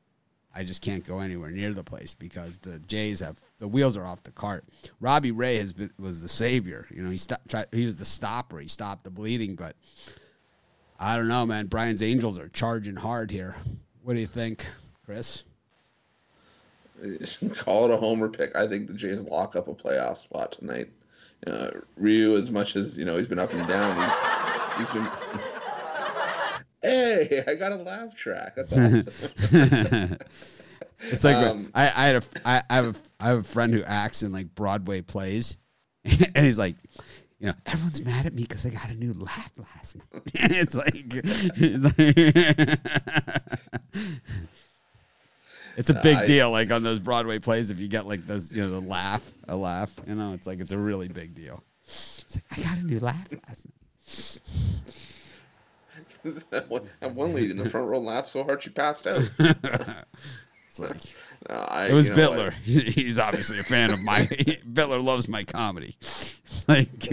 I just can't go anywhere near the place because the Jays have the wheels are off the cart. Robbie Ray has been was the savior. You know, he stopped. Tried, he was the stopper. He stopped the bleeding, but I don't know, man. Brian's Angels are charging hard here. What do you think, Chris? Call it a homer pick. I think the Jays lock up a playoff spot tonight. Uh, Ryu, as much as you know, he's been up and down. He's, he's been. Hey, I got a laugh track. That's awesome. It's like Um, I, I had a I, I have a I have a friend who acts in like Broadway plays, and he's like, you know, everyone's mad at me because I got a new laugh last night. it's like, it's, like- It's a big I- deal, like on those Broadway plays. If you get like those, you know, the laugh, a laugh, you know, it's like it's a really big deal. It's like I got a new laugh last night. That, one, that one lady in the front row laughed so hard she passed out. It's like, No, I, it was you know, Bitler. He's obviously a fan of my. Bitler loves my comedy. It's like,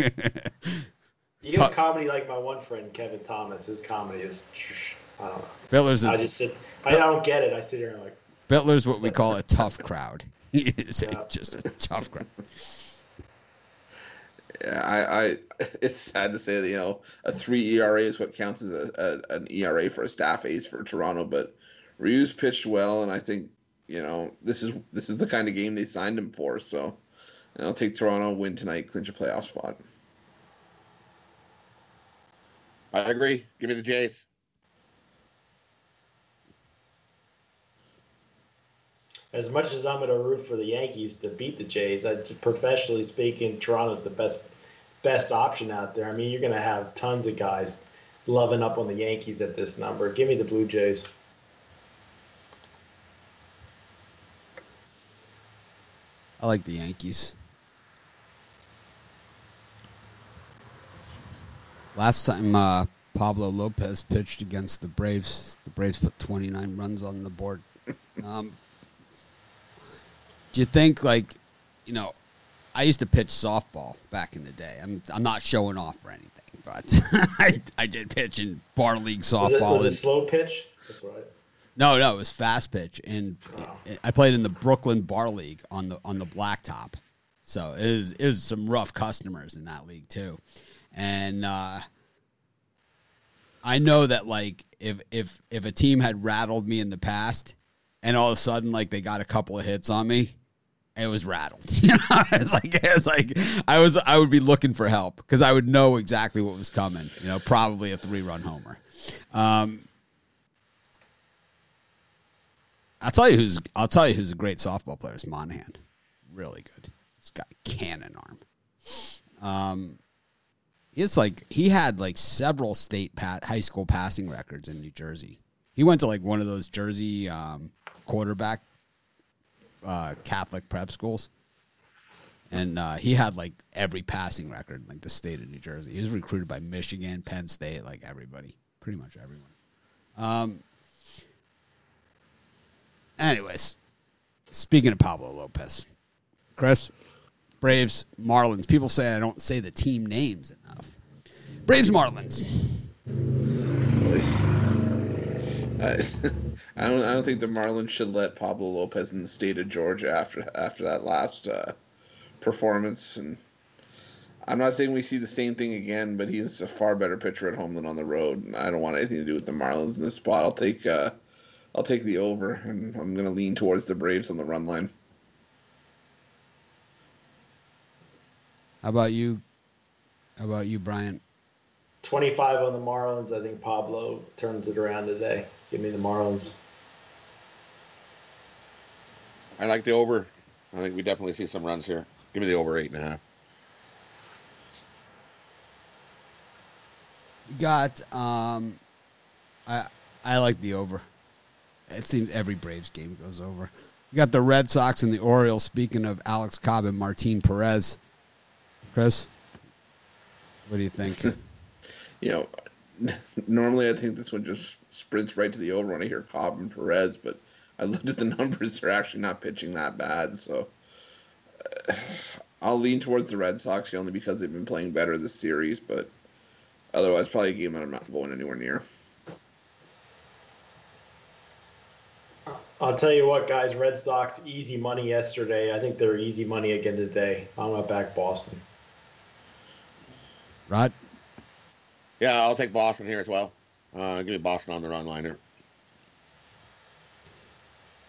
You do comedy like my one friend Kevin Thomas. His comedy is, I don't know. Bitler's I a, just sit. I don't get it. I sit here and I'm like, Bitler's what we call a tough crowd. He is a- Yeah. just a tough crowd. I, I, it's sad to say that you know a three ERA is what counts as a, a an ERA for a staff ace for Toronto, but Ryu's pitched well, and I think you know this is this is the kind of game they signed him for. So, and I'll take Toronto win tonight, clinch a playoff spot. I agree. Give me the Jays. As much as I'm going to root for the Yankees to beat the Jays, I, professionally speaking, Toronto's the best best option out there. I mean, you're going to have tons of guys loving up on the Yankees at this number. Give me the Blue Jays. I like the Yankees. Last time uh, Pablo Lopez pitched against the Braves, the Braves put 29 runs on the board. Um, do you think, like, you know, I used to pitch softball back in the day. I'm I'm not showing off or anything, but I I did pitch in bar league Was it, softball. was it and- slow pitch? That's right. no, no, it was fast pitch, and I played in the Brooklyn Bar League on the on the blacktop. So it was it was some rough customers in that league too, and uh, I know that like if if if a team had rattled me in the past, and all of a sudden like they got a couple of hits on me, it was rattled. You know, it's like it's like I was I would be looking for help because I would know exactly what was coming. You know, probably a three run homer. Um, I'll tell you who's I'll tell you who's a great softball player is Monahan. Really good. He's got a cannon arm. Um it's like he had like several state pat, high school passing records in New Jersey. He went to like one of those Jersey um, quarterback uh, Catholic prep schools, and uh, he had like every passing record in like the state of New Jersey. He was recruited by Michigan, Penn State, like everybody, pretty much everyone. Um, Anyways, speaking of Pablo Lopez, Chris, Braves, Marlins. People say I don't say the team names enough. Braves, Marlins. I, I don't. I don't think the Marlins should let Pablo Lopez in the state of Georgia after after that last uh, performance. And I'm not saying we see the same thing again, but he's a far better pitcher at home than on the road. And I don't want anything to do with the Marlins in this spot. I'll take. Uh, I'll take the over, and I'm going to lean towards the Braves on the run line. How about you? How about you, Brian? 25 on the Marlins. I think Pablo turns it around today. Give me the Marlins. I like the over. I think we definitely see some runs here. Give me the over eight and a half. Got. Um, I I like the over. It seems every Braves game goes over. We got the Red Sox and the Orioles. Speaking of Alex Cobb and Martin Perez, Chris, what do you think? You know, normally I think this one just sprints right to the over when I hear Cobb and Perez, but I looked at the numbers; they're actually not pitching that bad. So I'll lean towards the Red Sox only because they've been playing better this series, but otherwise, probably a game that I'm not going anywhere near. I'll tell you what, guys. Red Sox easy money yesterday. I think they're easy money again today. I'm gonna back Boston. Right. Yeah, I'll take Boston here as well. Uh, give me Boston on the run liner.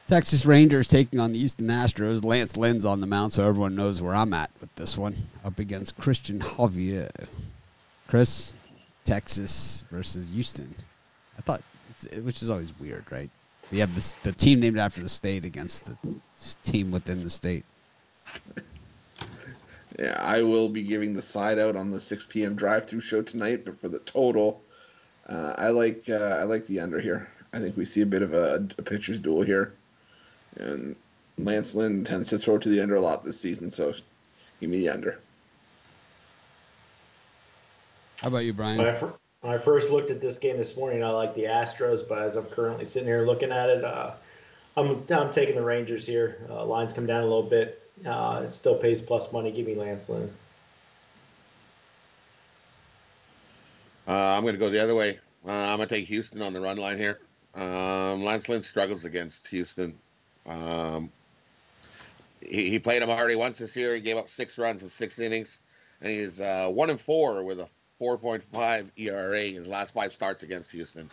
Texas Rangers taking on the Houston Astros. Lance Lynn's on the mound, so everyone knows where I'm at with this one. Up against Cristian Javier. Chris, Texas versus Houston. I thought, which is always weird, right? You have this, the team named after the state against the team within the state. Yeah, I will be giving the side out on the 6 p.m. drive-through show tonight, but for the total, uh, I like uh, I like the under here. I think we see a bit of a, a pitcher's duel here, and Lance Lynn tends to throw to the under a lot this season, so give me the under. How about you, Brian? When I, fir- when I first looked at this game this morning, I like the Astros, but as I'm currently sitting here looking at it, uh, I'm I'm taking the Rangers here. Uh, lines come down a little bit. Uh, it still pays plus money. Give me Lance Lynn. Uh, I'm going to go the other way. Uh, I'm going to take Houston on the run line here. Um, Lance Lynn struggles against Houston. Um, he, he played him already once this year. He gave up six runs in six innings, and he's uh, one and four with a 4.5 ERA in his last five starts against Houston.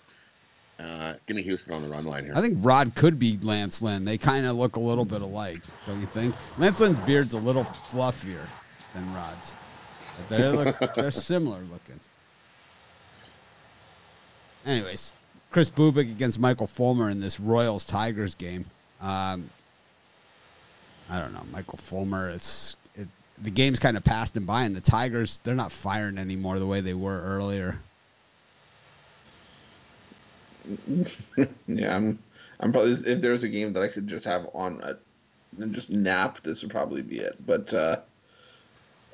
Uh, give me Houston on the run line here. I think Rod could be Lance Lynn. They kind of look a little bit alike, don't you think? Lance Lynn's beard's a little fluffier than Rod's. But they look they're similar looking. Anyways, Kris Bubic against Michael Fulmer in this Royals Tigers game. Um, I don't know, Michael Fulmer. It's it, the game's kind of passed him by, and the Tigers they're not firing anymore the way they were earlier. yeah, I'm. I'm probably if there was a game that I could just have on a, and just nap, this would probably be it. But uh,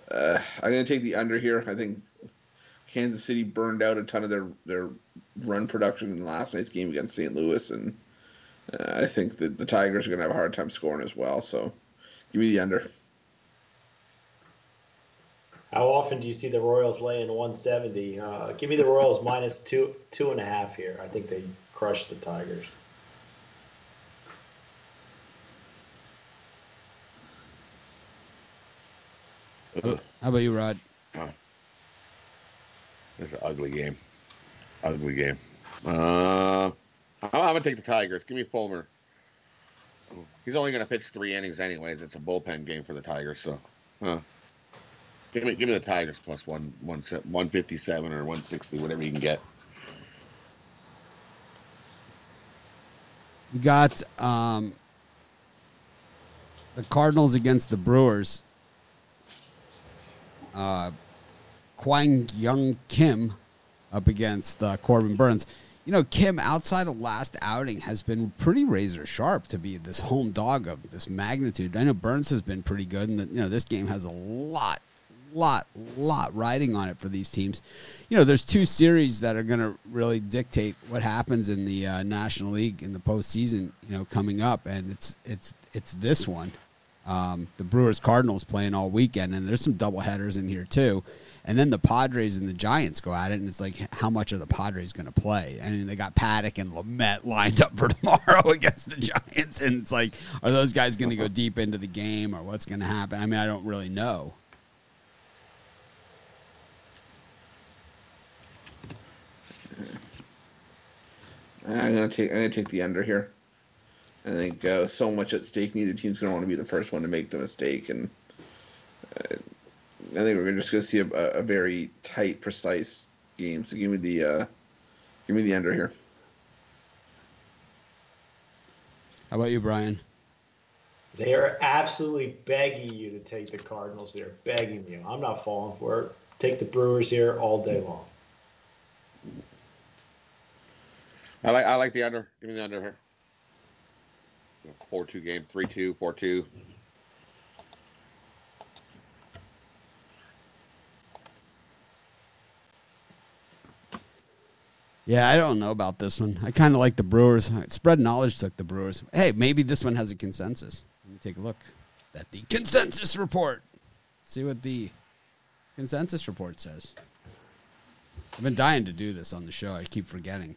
uh, I'm gonna take the under here. I think Kansas City burned out a ton of their their run production in last night's game against St. Louis, and uh, I think that the Tigers are gonna have a hard time scoring as well. So, give me the under. How often do you see the Royals laying 170? Uh, give me the Royals minus two two and a half here. I think they crushed the Tigers. How about you, Rod? It's an ugly game. Ugly game. Uh, I'm, I'm gonna take the Tigers. Give me Fulmer. He's only gonna pitch three innings anyways. It's a bullpen game for the Tigers, so. Uh, give me give me the Tigers plus one one one fifty seven or one sixty, whatever you can get. We got um, the Cardinals against the Brewers. Uh, Kwang Hyun Kim up against uh, Corbin Burnes. You know, Kim, outside of last outing, has been pretty razor sharp to be this home dog of this magnitude. I know Burnes has been pretty good, and you know this game has a lot, lot, lot riding on it for these teams. You know, there's two series that are going to really dictate what happens in the uh, National League in the postseason. You know, coming up, and it's it's it's this one. Um, the Brewers Cardinals playing all weekend, and there's some double headers in here too. And then the Padres and the Giants go at it, and it's like, how much are the Padres going to play? I mean, they got Paddock and Lamet lined up for tomorrow against the Giants, and it's like, are those guys going to go deep into the game, or what's going to happen? I mean, I don't really know. I'm gonna take. I'm gonna take the under here. I think uh, so much at stake. Neither team's gonna want to be the first one to make the mistake, and uh, I think we're just gonna see a, a, very tight, precise game. So give me the uh, give me the under here. How about you, Brian? They are absolutely begging you to take the Cardinals here, begging you. I'm not falling for it. Take the Brewers here all day long. I like I like the under. Give me the under here. Four two game, three two, four two. Yeah, I don't know about this one. I kind of like the Brewers. Spread knowledge took the Brewers. Hey, maybe this one has a consensus. Let me take a look at the consensus report. See what the consensus report says. I've been dying to do this on the show. I keep forgetting.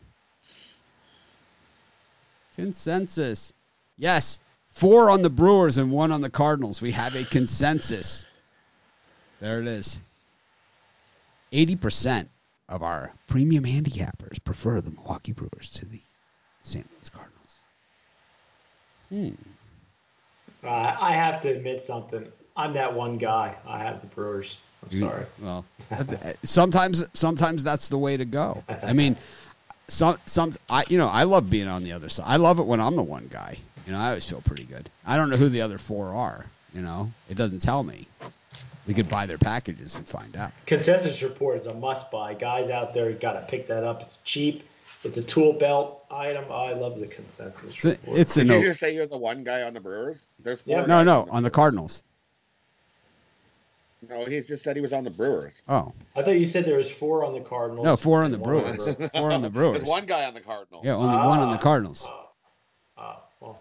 Consensus. Yes, four on the Brewers and one on the Cardinals. We have a consensus. There it is. 80% of our premium handicappers prefer the Milwaukee Brewers to the St. Louis Cardinals. Hmm. Uh, I have to admit something. I'm that one guy. I have the Brewers. I'm sorry. Well, sometimes sometimes that's the way to go. I mean, some some I you know I love being on the other side. I love it when I'm the one guy. You know, I always feel pretty good. I don't know who the other four are. You know, it doesn't tell me. We could buy their packages and find out. Consensus report is a must buy. Guys out there, got to pick that up. It's cheap. It's a tool belt item. Oh, I love the consensus It's a, report. it's a Did no. you just say you're the one guy on the Brewers? There's four Yeah. No, no, on the Cardinals. No, he just said he was on the Brewers. Oh I thought you said there was four on the Cardinals. no, four on the and one Brewers. Brewers. Four on the There's Brewers. one guy on the Cardinals. Yeah, only one on the Ah. Cardinals. Oh, oh, well,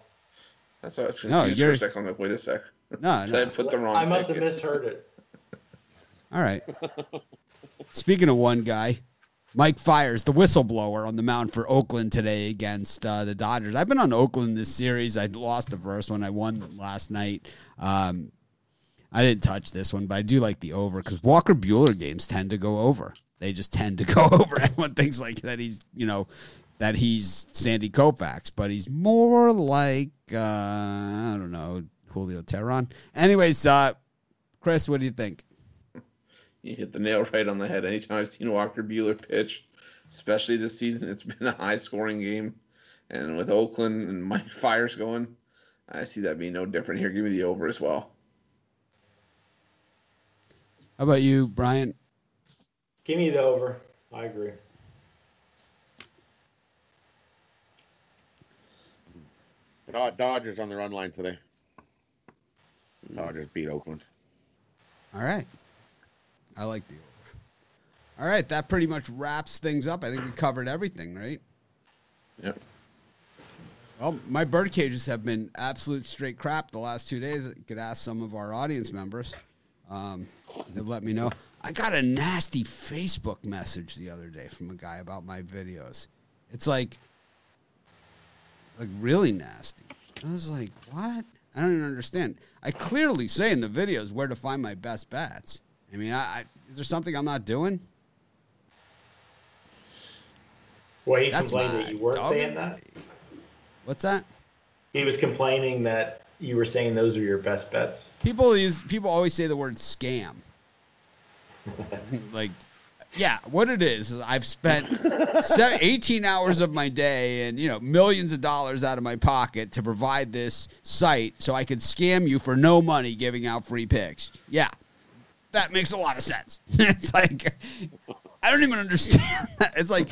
That's why I No, you're- for a second. I'm like, wait a sec. No, Did I put the wrong I must have misheard it. All right. Speaking of one guy, Mike Fiers, the whistleblower, on the mound for Oakland today against uh, the Dodgers. I've been on Oakland this series. I lost the first one. I won last night. Um, I didn't touch this one, but I do like the over because Walker Buehler games tend to go over. They just tend to go over. Everyone thinks like that he's, you know, that he's Sandy Koufax, but he's more like uh, I don't know Julio Teheran. Anyways, uh, Chris, what do you think? You hit the nail right on the head. Anytime I've seen Walker Buehler pitch, especially this season, it's been a high scoring game. And with Oakland and Mike Fiers going, I see that being no different here. Give me the over as well. How about you, Brian? Give me the over. I agree. Dodgers on the run line today. Dodgers beat Oakland. All right. I like the over. All right, that pretty much wraps things up. I think we covered everything, right? Yep. Well, my bird cages have been absolute straight crap the last two days. I could ask some of our audience members. Um, they'll let me know. I got a nasty Facebook message the other day from a guy about my videos. It's like, like really nasty. I was like, what? I don't even understand. I clearly say in the videos where to find my best bets. I mean, I, I is there something I'm not doing? Well, he That's complained that you weren't dog. saying that. What's that? He was complaining that you were saying those are your best bets. People use people always say the word scam. like, yeah, what it is is I've spent 18 hours of my day and you know millions of dollars out of my pocket to provide this site so I could scam you for no money, giving out free picks. Yeah, that makes a lot of sense. it's like I don't even understand. That. It's like,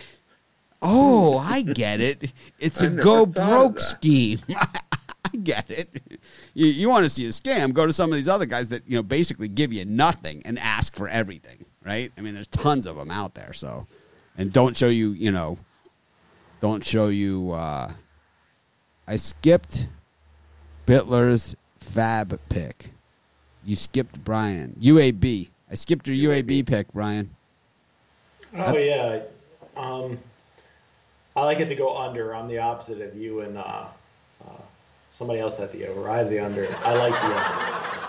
oh, I get it. It's I a go broke scheme. I get it. You, you want to see a scam? Go to some of these other guys that you know basically give you nothing and ask for everything, right? I mean, there's tons of them out there. So, and don't show you, you know, don't show you. uh I skipped Bitler's Fab pick. You skipped Brian UAB. I skipped your UAB pick, Brian. Oh yeah. Um, I like it to go under. I'm the opposite of you and uh, uh, somebody else at the over. I have the under. I like the under.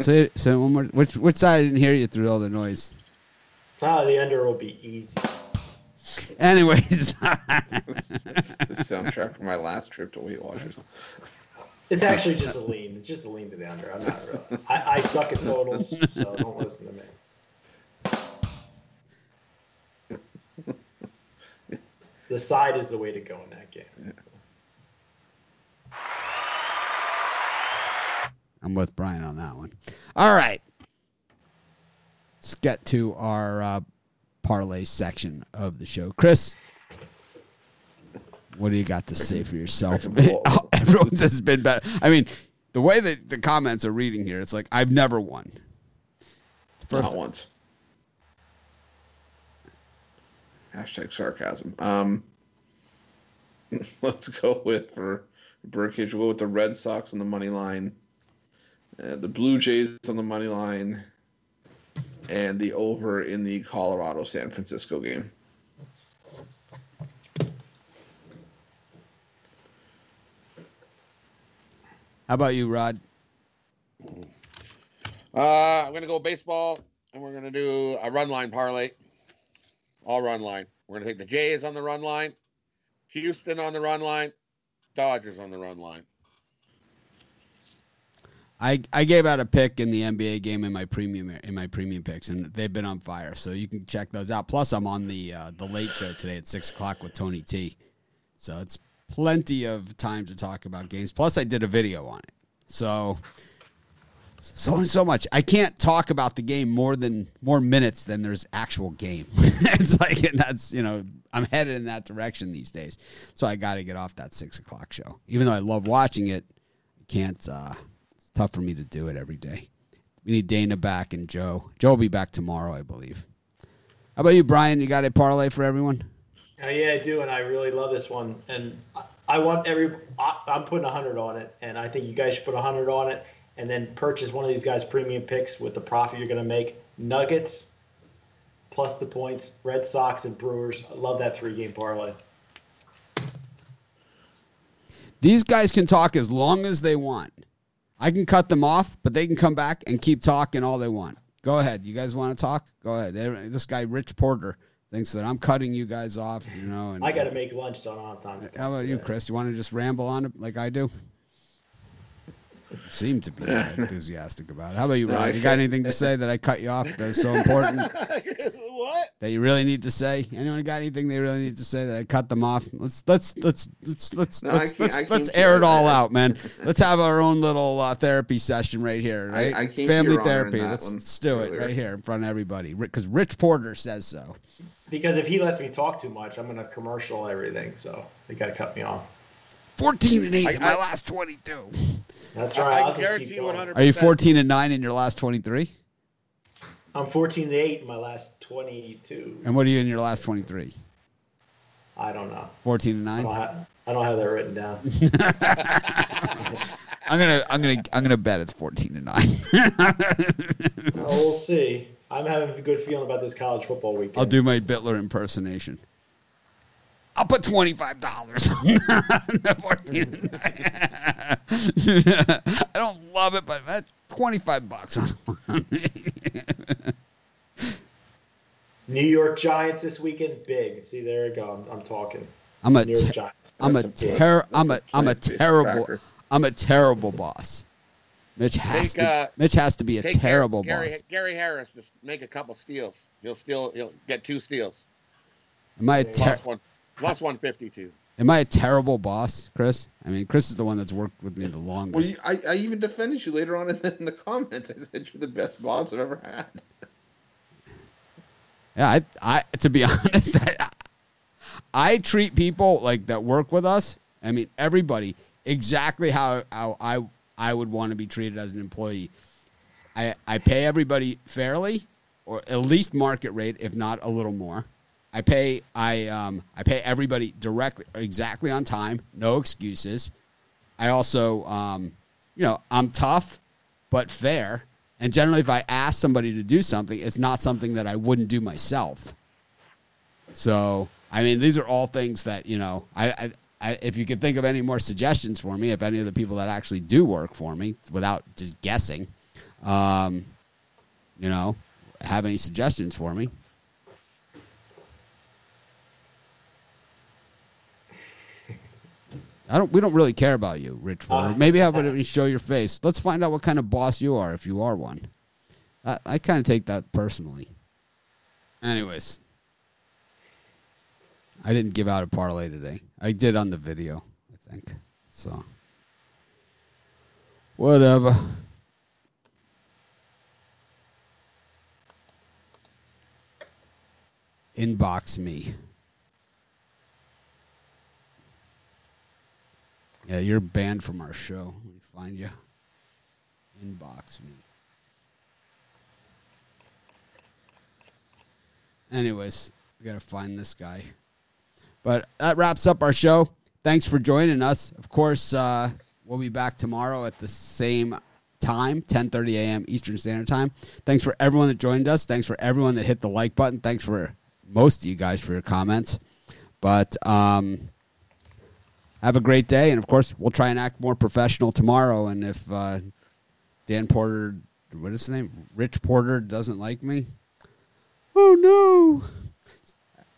Say say one more. Which which side I didn't hear you through all the noise. Ah, the under will be easy. Anyways, The soundtrack for my last trip to Weight Watchers. It's actually just a lean. It's just a lean to the under. I'm not really. I, I suck at totals, so don't listen to me. The side is the way to go in that game. I'm with Brian on that one. All right. Let's get to our uh, parlay section of the show. Chris, what do you got to say for yourself? Oh, Everyone's has been better. I mean, the way that the comments are reading here, it's like I've never won. First, Not once. Hashtag sarcasm. Um, let's go with for Birdcage. We'll go with the Red Sox on the money line, uh, the Blue Jays on the money line, and the over in the Colorado San Francisco game. how about you, Rod? Uh, I'm gonna go baseball, and we're gonna do a run line parlay. All run line. We're gonna take the Jays on the run line, Houston on the run line, Dodgers on the run line. I, I gave out a pick in the NBA game in my premium in my premium picks, and they've been on fire. So you can check those out. Plus, I'm on the uh, the late show today at six o'clock with Tony T. So it's plenty of time to talk about games. Plus, I did a video on it. So so and so much. I can't talk about the game more than more minutes than there's actual game. it's like and that's you know I'm headed in that direction these days. So I got to get off that six o'clock show. Even though I love watching it, I can't. Uh, tough for me to do it every day. We need Dana back and Joe. Joe will be back tomorrow, I believe. How about you, Brian? You got a parlay for everyone? Uh, yeah, I do, and I really love this one. And I, I want every. I, I'm putting a hundred on it, and I think you guys should put a hundred on it, and then purchase one of these guys' premium picks with the profit you're going to make. Nuggets plus the points. Red Sox and Brewers. I love that three game parlay. These guys can talk as long as they want. I can cut them off, but they can come back and keep talking all they want. Go ahead. You guys want to talk? Go ahead. This guy, Rich Porter, thinks that I'm cutting you guys off. You know, and, I got to make lunch, so I don't have time. How about you, Chris? You want to just ramble on it like I do? Seem to be enthusiastic about it. How about you, No, Ron? You got anything to say that I cut you off that's so important what? that you really need to say? Anyone got anything they really need to say that I cut them off? Let's let's let's let's let's No, let's let's, let's air it all out, man. Let's have our own little uh, therapy session right here, right? I came Family your honor in therapy. Let's, let's do it right here in front of everybody because Rich Porter says so. Because if he lets me talk too much, I'm going to commercial everything. So they got to cut me off. Fourteen and eight I- in my I- last twenty-two. That's right. I I'll just guarantee keep you going. 100. Are you fourteen and nine in your last twenty-three? I'm 14 and 8 in my last 22. And what are you in your last twenty-three? I don't know. Fourteen and nine. don't I don't have that written down. I'm gonna, I'm gonna, I'm gonna bet it's fourteen and nine. Well, we'll see. I'm having a good feeling about this college football weekend. I'll do my Bitler impersonation. I'll put twenty five dollars on the fourteen. and nine. I don't love it, but that twenty five bucks. on New York Giants this weekend, big. See, there you go. I'm, I'm talking. I'm a, New York te- Giants. I'm a That's a big- ter- I'm a, that's a I'm a nice big terrible, cracker. I'm a terrible boss. Mitch has Take, to, uh, Mitch has to be a terrible Gary, boss. Gary Harris just make a couple steals. He'll steal. He'll get two steals. Am I a ter- Plus one. Plus one fifty two. am I a terrible boss, Chris? I mean, Chris is the one that's worked with me the longest. Well, you, I, I even defended you later on in the, in the comments. I said you're the best boss I've ever had. Yeah, I, I to be honest, I, I treat people like that work with us. I mean, everybody exactly how, how I I would want to be treated as an employee. I I pay everybody fairly, or at least market rate, if not a little more. I pay I um I pay everybody directly, exactly on time, no excuses. I also um you know I'm tough, but fair. And generally, if I ask somebody to do something, it's not something that I wouldn't do myself. So, I mean, these are all things that you know. I, I, if you could think of any more suggestions for me, if any of the people that actually do work for me, without just guessing, um, you know, have any suggestions for me? I don't. We don't really care about you, Rich. Uh, Maybe how about you show your face? Let's find out what kind of boss you are, if you are one. I, I kind of take that personally. Anyways, I didn't give out a parlay today. I did on the video, I think. So, whatever. Inbox me. Yeah, you're banned from our show. Let me find you. Inbox me. Anyways, we gotta find this guy. But that wraps up our show. Thanks for joining us. Of course, uh, we'll be back tomorrow at the same time, 10:30 a.m. Eastern Standard Time. Thanks for everyone that joined us. Thanks for everyone that hit the like button. Thanks for most of you guys for your comments. But um, have a great day, and of course, we'll try and act more professional tomorrow. And if uh, Dan Porter, what is his name, Rich Porter, doesn't like me, oh no.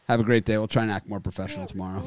Have a great day. We'll try and act more professional tomorrow.